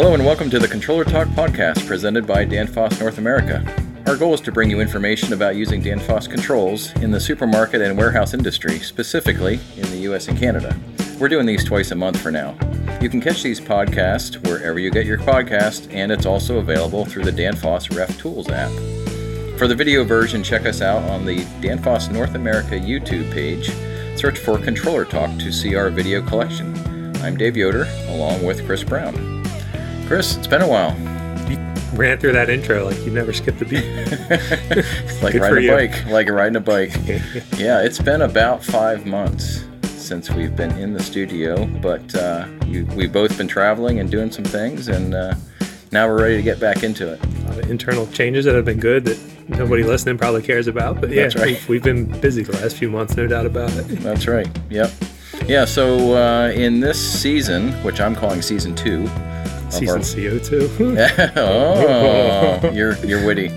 Hello and welcome to the Controller Talk podcast presented by Danfoss North America. Our goal is to bring you information about using Danfoss controls in the supermarket and warehouse industry, specifically in the US and Canada. We're doing these twice a month for now. You can catch these podcasts wherever you get your podcast, and it's also available through the Danfoss Ref Tools app. For the video version, check us out on the Danfoss North America YouTube page. Search for Controller Talk to see our video collection. I'm Dave Yoder, along with Chris Brown. Chris, it's been a while. You ran through that intro like you never skipped a beat. like Good riding a bike, like riding a bike. yeah, it's been about five months since we've been in the studio, but uh, you, we've both been traveling and doing some things, and uh, now we're ready to get back into it. A lot of internal changes that have been good that nobody listening probably cares about, but yeah, That's right. we've, been busy the last few months, no doubt about it. That's right. Yep. Yeah, so uh, in this season, which I'm calling season two, Season. CO2. oh, you're you're witty.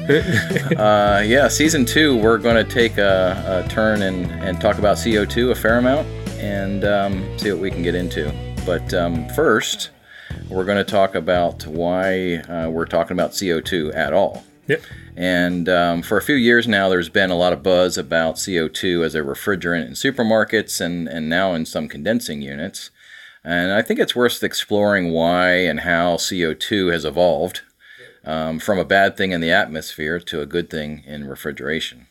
Uh, yeah, season two, we're going to take a, a, turn and, and talk about CO2 a fair amount and um, see what we can get into. But um, first, we're going to talk about why uh, we're talking about CO2 at all. Yep. And um, for a few years now, there's been a lot of buzz about CO2 as a refrigerant in supermarkets and, and now in some condensing units. And I think it's worth exploring why and how CO2 has evolved um, from a bad thing in the atmosphere to a good thing in refrigeration.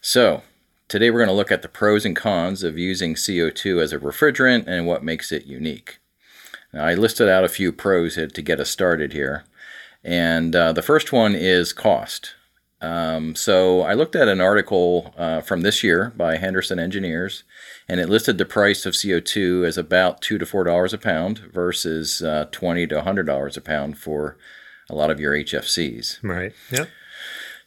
So, today we're going to look at the pros and cons of using CO2 as a refrigerant and what makes it unique. Now, I listed out a few pros to get us started here. And uh, the first one is cost. Um, so I looked at an article uh, from this year by Henderson Engineers, and it listed the price of CO2 as about two to four dollars a pound versus uh, twenty to hundred dollars a pound for a lot of your HFCs. Right. Yep.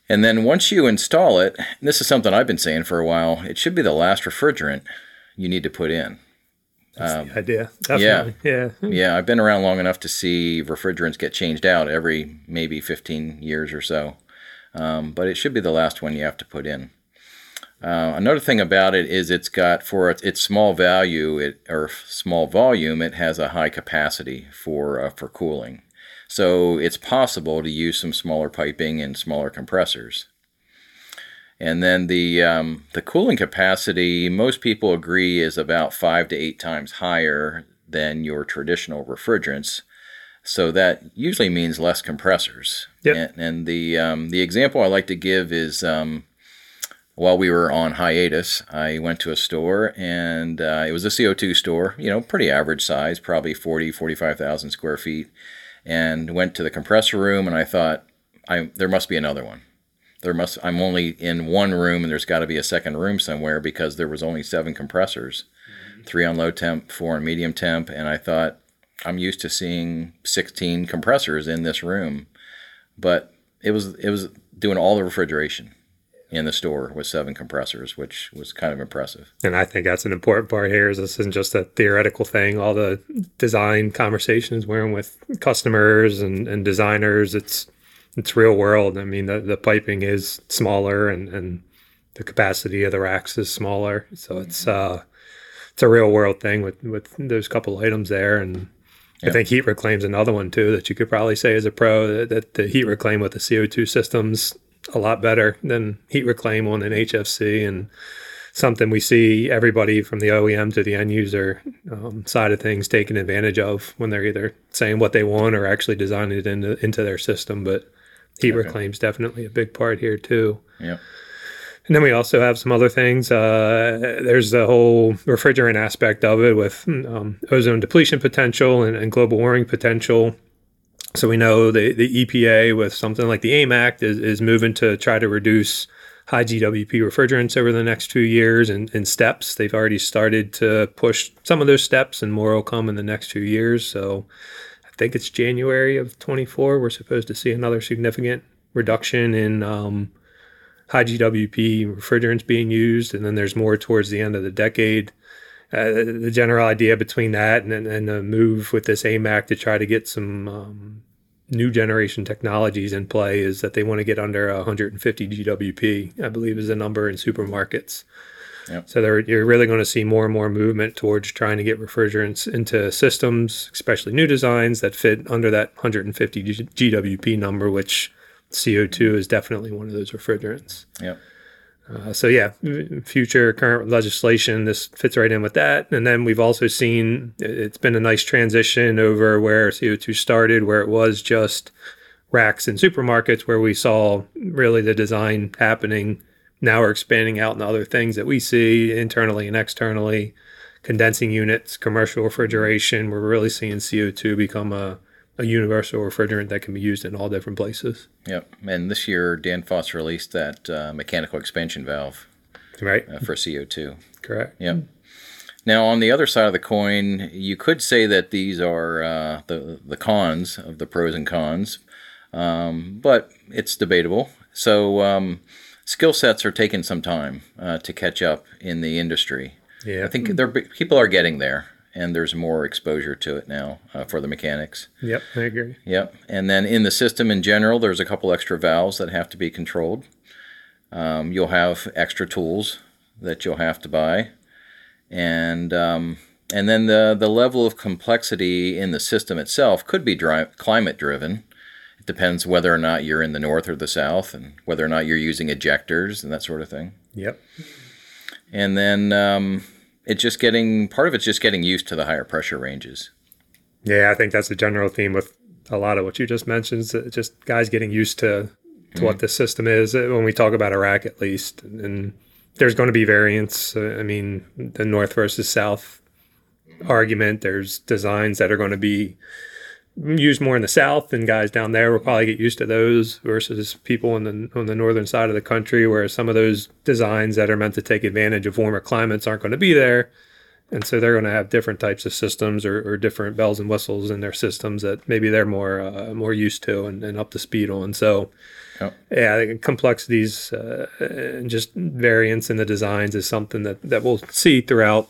And then once you install it, this is something I've been saying for a while, it should be the last refrigerant you need to put in. That's um, the idea. Definitely. Yeah. Yeah. Yeah. I've been around long enough to see refrigerants get changed out every maybe 15 years or so um, but it should be the last one you have to put in. Uh, another thing about it is it's got for its small value it, or small volume, it has a high capacity for uh, for cooling. So it's possible to use some smaller piping and smaller compressors. And then the um, the cooling capacity, most people agree, is about five to eight times higher than your traditional refrigerants. So that usually means less compressors. Yep. And, and the um, the example I like to give is um, while we were on hiatus, I went to a store and uh, it was a CO2 store, you know, pretty average size, probably 40, 45,000 square feet, and went to the compressor room and I thought, I there must be another one. There must I'm only in one room and there's got to be a second room somewhere because there was only seven compressors, mm-hmm. three on low temp, four on medium temp, and I thought I'm used to seeing 16 compressors in this room, but it was it was doing all the refrigeration in the store with seven compressors, which was kind of impressive. And I think that's an important part here. Is this isn't just a theoretical thing. All the design conversations we're in with customers and, and designers, it's it's real world. I mean, the, the piping is smaller and, and the capacity of the racks is smaller. So it's uh it's a real world thing with with those couple items there and I think heat reclaim's another one too that you could probably say as a pro that, that the heat reclaim with the CO2 systems a lot better than heat reclaim on an HFC and something we see everybody from the OEM to the end user um, side of things taking advantage of when they're either saying what they want or actually designing it into into their system. But heat okay. reclaim's definitely a big part here too. Yeah. And then we also have some other things. Uh, there's the whole refrigerant aspect of it with um, ozone depletion potential and, and, global warming potential. So we know the, the EPA with something like the AIM Act is, is moving to try to reduce high GWP refrigerants over the next few years in, in steps. They've already started to push some of those steps and more will come in the next few years. So I think it's January of 24. We're supposed to see another significant reduction in um, – high GWP refrigerants being used, and then there's more towards the end of the decade. Uh, the general idea between that and, and the move with this AIM Act to try to get some um, new generation technologies in play is that they want to get under 150 GWP, I believe is the number in supermarkets. Yep. So you're really going to see more and more movement towards trying to get refrigerants into systems, especially new designs that fit under that 150 GWP number, which CO2 is definitely one of those refrigerants. Yep. Uh, so yeah, future current legislation, this fits right in with that. And then we've also seen it's been a nice transition over where CO2 started, where it was just racks in supermarkets, where we saw really the design happening. Now we're expanding out into other things that we see internally and externally, condensing units, commercial refrigeration. We're really seeing CO2 become a a universal refrigerant that can be used in all different places. Yep. And this year, Dan Danfoss released that uh, mechanical expansion valve right uh, for CO2. Correct. Yep. Now, on the other side of the coin, you could say that these are uh, the the cons of the pros and cons, um, but it's debatable. So, um, skill sets are taking some time uh, to catch up in the industry. Yeah, I think people are getting there and there's more exposure to it now uh, for the mechanics. Yep, I agree. Yep, and then in the system in general, there's a couple extra valves that have to be controlled. Um, you'll have extra tools that you'll have to buy, and um, and then the the level of complexity in the system itself could be dri- climate driven. It depends whether or not you're in the north or the south, and whether or not you're using ejectors and that sort of thing. Yep. And then um, it's just getting part of it's just getting used to the higher pressure ranges. Yeah, I think that's the general theme with a lot of what you just mentioned. just guys getting used to to mm-hmm. what the system is uh, when we talk about a rack, at least. And there's going to be variance. Uh, I mean, the north versus south argument. There's designs that are going to be used more in the south and guys down there will probably get used to those versus people in the on the northern side of the country where some of those designs that are meant to take advantage of warmer climates aren't going to be there. And so they're going to have different types of systems or, or different bells and whistles in their systems that maybe they're more uh, more used to and, and, up to speed on. So yeah complexities uh, and just variance in the designs is something that, that we'll see throughout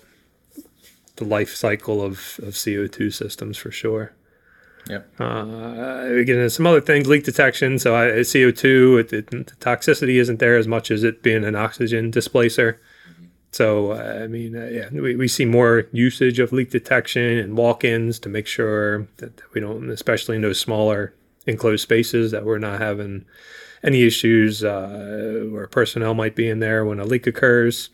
the life cycle of, of CO2 systems for sure. Yep. Uh, again, some other things, leak detection. So I, CO2, it, it, the toxicity isn't there as much as it being an oxygen displacer. So, uh, I mean, uh, yeah, we, we see more usage of leak detection and walk-ins to make sure that we don't, especially in those smaller enclosed spaces, that we're not having any issues uh, where personnel might be in there when a leak occurs.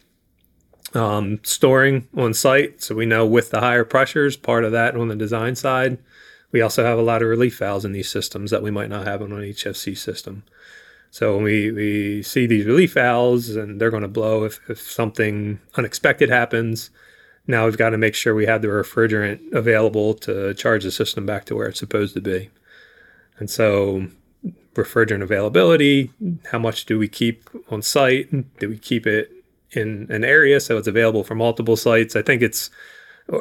Um, storing on site, so we know with the higher pressures, part of that on the design side we also have a lot of relief valves in these systems that we might not have on an HFC system. So when we, we see these relief valves and they're going to blow if, if something unexpected happens, now we've got to make sure we have the refrigerant available to charge the system back to where it's supposed to be. And so refrigerant availability, how much do we keep on site? Do we keep it in an area so it's available for multiple sites? I think it's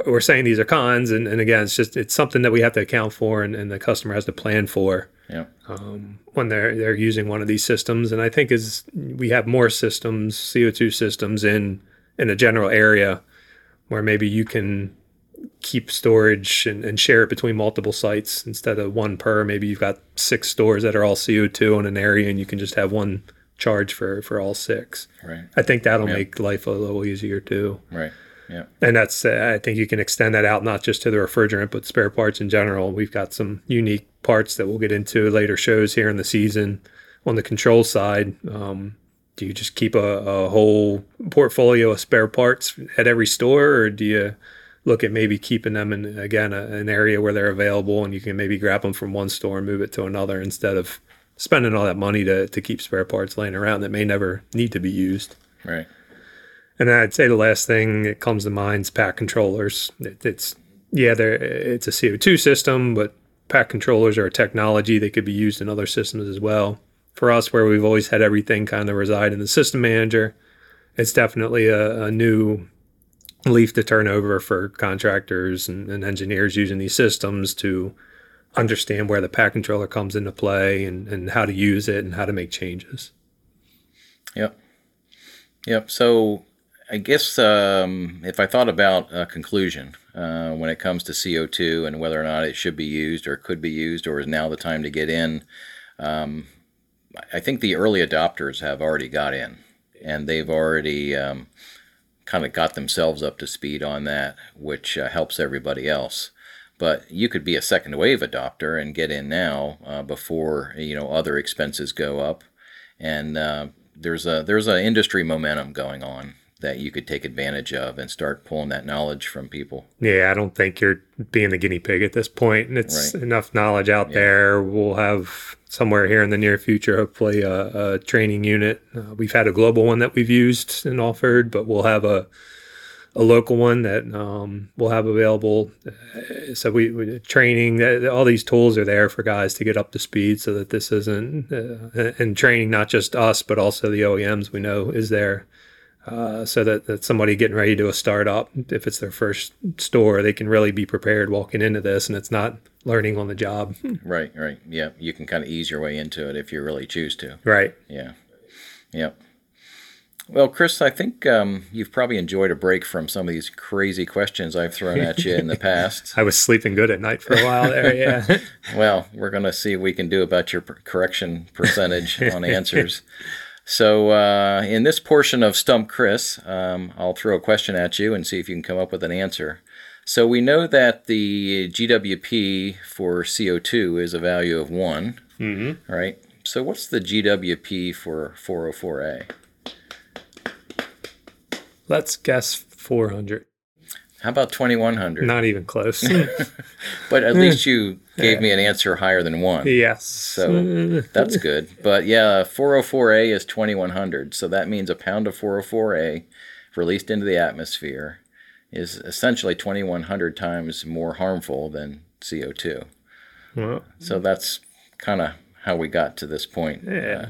we're saying these are cons and, and again it's just it's something that we have to account for and, and the customer has to plan for yeah. um, when they're they're using one of these systems. And i think as we have more systems co2 systems in in a general area where maybe you can keep storage and, and share it between multiple sites instead of one per maybe you've got six stores that are all co2 in an area and you can just have one charge for for all six. Right. I think that'll make life a little easier too. Right yeah. And that's, uh, I think you can extend that out not just to the refrigerant, but spare parts in general. We've got some unique parts that we'll get into later shows here in the season. On the control side, um, do you just keep a, a, whole portfolio of spare parts at every store, or do you look at maybe keeping them in, again, a, an area where they're available and you can maybe grab them from one store and move it to another instead of spending all that money to, to keep spare parts laying around that may never need to be used? Right. And I'd say the last thing that comes to mind is pack controllers. It, it's yeah, it's a CO2 system, but pack controllers are a technology that could be used in other systems as well. For us, where we've always had everything kind of reside in the system manager, it's definitely a, a new leaf to turn over for contractors and, and, engineers using these systems to understand where the pack controller comes into play and, and how to use it and how to make changes. Yep. Yep. So I guess um, if I thought about a conclusion uh, when it comes to CO2 and whether or not it should be used or could be used or is now the time to get in, um, I think the early adopters have already got in and they've already um, kind of got themselves up to speed on that, which uh, helps everybody else. But you could be a second wave adopter and get in now uh, before you know other expenses go up, and uh, there's a there's a industry momentum going on that you could take advantage of and start pulling that knowledge from people. Yeah, I don't think you're being the guinea pig at this point. And it's right. enough knowledge out yeah. there. We'll have somewhere here in the near future, hopefully, a, a training unit. Uh, we've had a global one that we've used and offered, but we'll have a a local one that um, we'll have available. Uh, so we, we training all these tools are there for guys to get up to speed, so that this isn't uh, and training not just us but also the OEMs we know is there uh, so that, that somebody getting ready to do a startup, if it's their first store, they can really be prepared walking into this and it's not learning on the job. Right, right. Yeah, you can kind of ease your way into it if you really choose to. Right. Yeah. Yep. Well, Chris, I think um, you've probably enjoyed a break from some of these crazy questions I've thrown at you in the past. I was sleeping good at night for a while there, yeah. well, we're going to see what we can do about your correction percentage on answers. So, uh, in this portion of Stump Chris, um, I'll throw a question at you and see if you can come up with an answer. So, we know that the GWP for CO2 is a value of one, mm-hmm. right? So, what's the GWP for 404A? Let's guess 400. How about 2100? Not even close. but at least you gave me an answer higher than one. Yes. So that's good. But yeah, 404A is 2100. So that means a pound of 404A released into the atmosphere is essentially 2100 times more harmful than CO2. Well, so that's kind of how we got to this point. Yeah. Uh,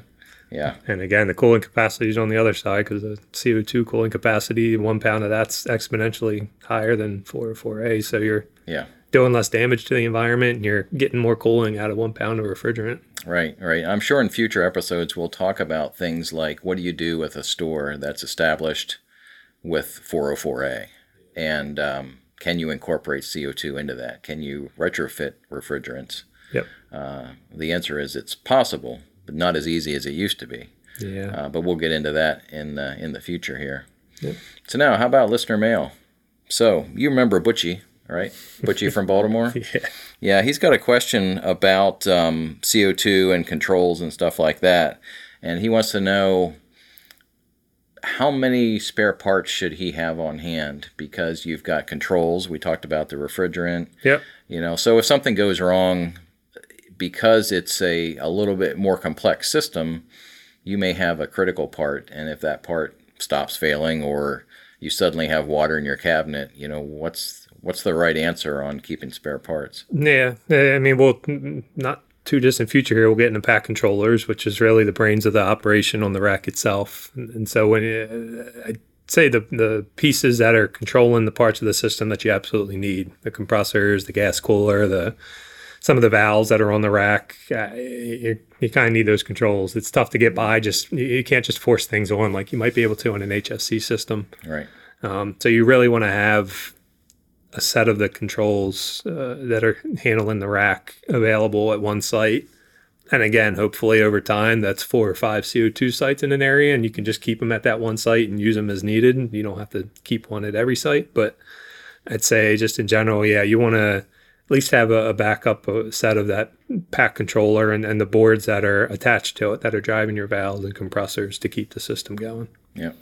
yeah. And again, the cooling capacity is on the other side because the CO2 cooling capacity, one pound of that's exponentially higher than 404A. So you're yeah doing less damage to the environment and you're getting more cooling out of one pound of refrigerant. Right, right. I'm sure in future episodes we'll talk about things like what do you do with a store that's established with 404A? And um, can you incorporate CO2 into that? Can you retrofit refrigerants? Yep. Uh, the answer is it's possible, but not as easy as it used to be. Yeah. Uh, but we'll get into that in the, in the future here. Yep. So now, how about listener mail? So you remember Butchie, right? Butchie from Baltimore. yeah. Yeah, he's got a question about um, CO2 and controls and stuff like that, and he wants to know how many spare parts should he have on hand because you've got controls. We talked about the refrigerant. Yep. You know, so if something goes wrong, because it's a, a little bit more complex system, you may have a critical part. And if that part stops failing or you suddenly have water in your cabinet, you know, what's what's the right answer on keeping spare parts? Yeah. I mean, well, not too distant future here, we'll get into pack controllers, which is really the brains of the operation on the rack itself. And so when uh, I say the the pieces that are controlling the parts of the system that you absolutely need, the compressors, the gas cooler, the some of the valves that are on the rack, uh, you, you kind of need those controls. It's tough to get by. Just you can't just force things on like you might be able to on an HFC system. Right. Um, so you really want to have a set of the controls uh, that are handling the rack available at one site. And again, hopefully over time, that's four or five CO2 sites in an area, and you can just keep them at that one site and use them as needed. You don't have to keep one at every site. But I'd say, just in general, yeah, you want to at least have a, a backup set of that pack controller and, and the boards that are attached to it that are driving your valves and compressors to keep the system going. Yeah.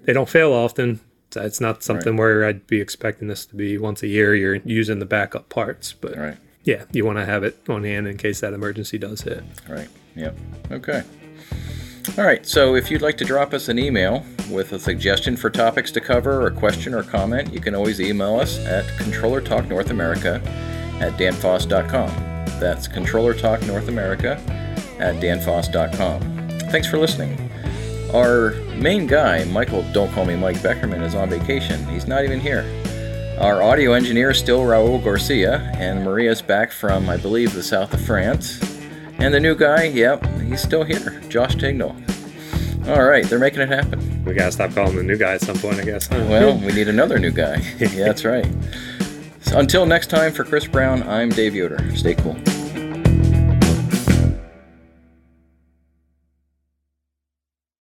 They don't fail often. It's not something right. where I'd be expecting this to be once a year. You're using the backup parts, but right. yeah, you want to have it on hand in case that emergency does hit. Right. Yep. Okay. All right. So if you'd like to drop us an email with a suggestion for topics to cover, or a question or comment, you can always email us at Controller Talk North America at danfoss.com. That's Controller Talk North America at danfoss.com. Thanks for listening. Our main guy, Michael, don't call me Mike Beckerman, is on vacation. He's not even here. Our audio engineer is still Raul Garcia, and Maria's back from, I believe, the south of France. And the new guy, yep, he's still here, Josh Tignall. All right, they're making it happen. We gotta stop calling the new guy at some point, I guess. Huh? Well, we need another new guy. yeah, that's right. So until next time, for Chris Brown, I'm Dave Yoder. Stay cool.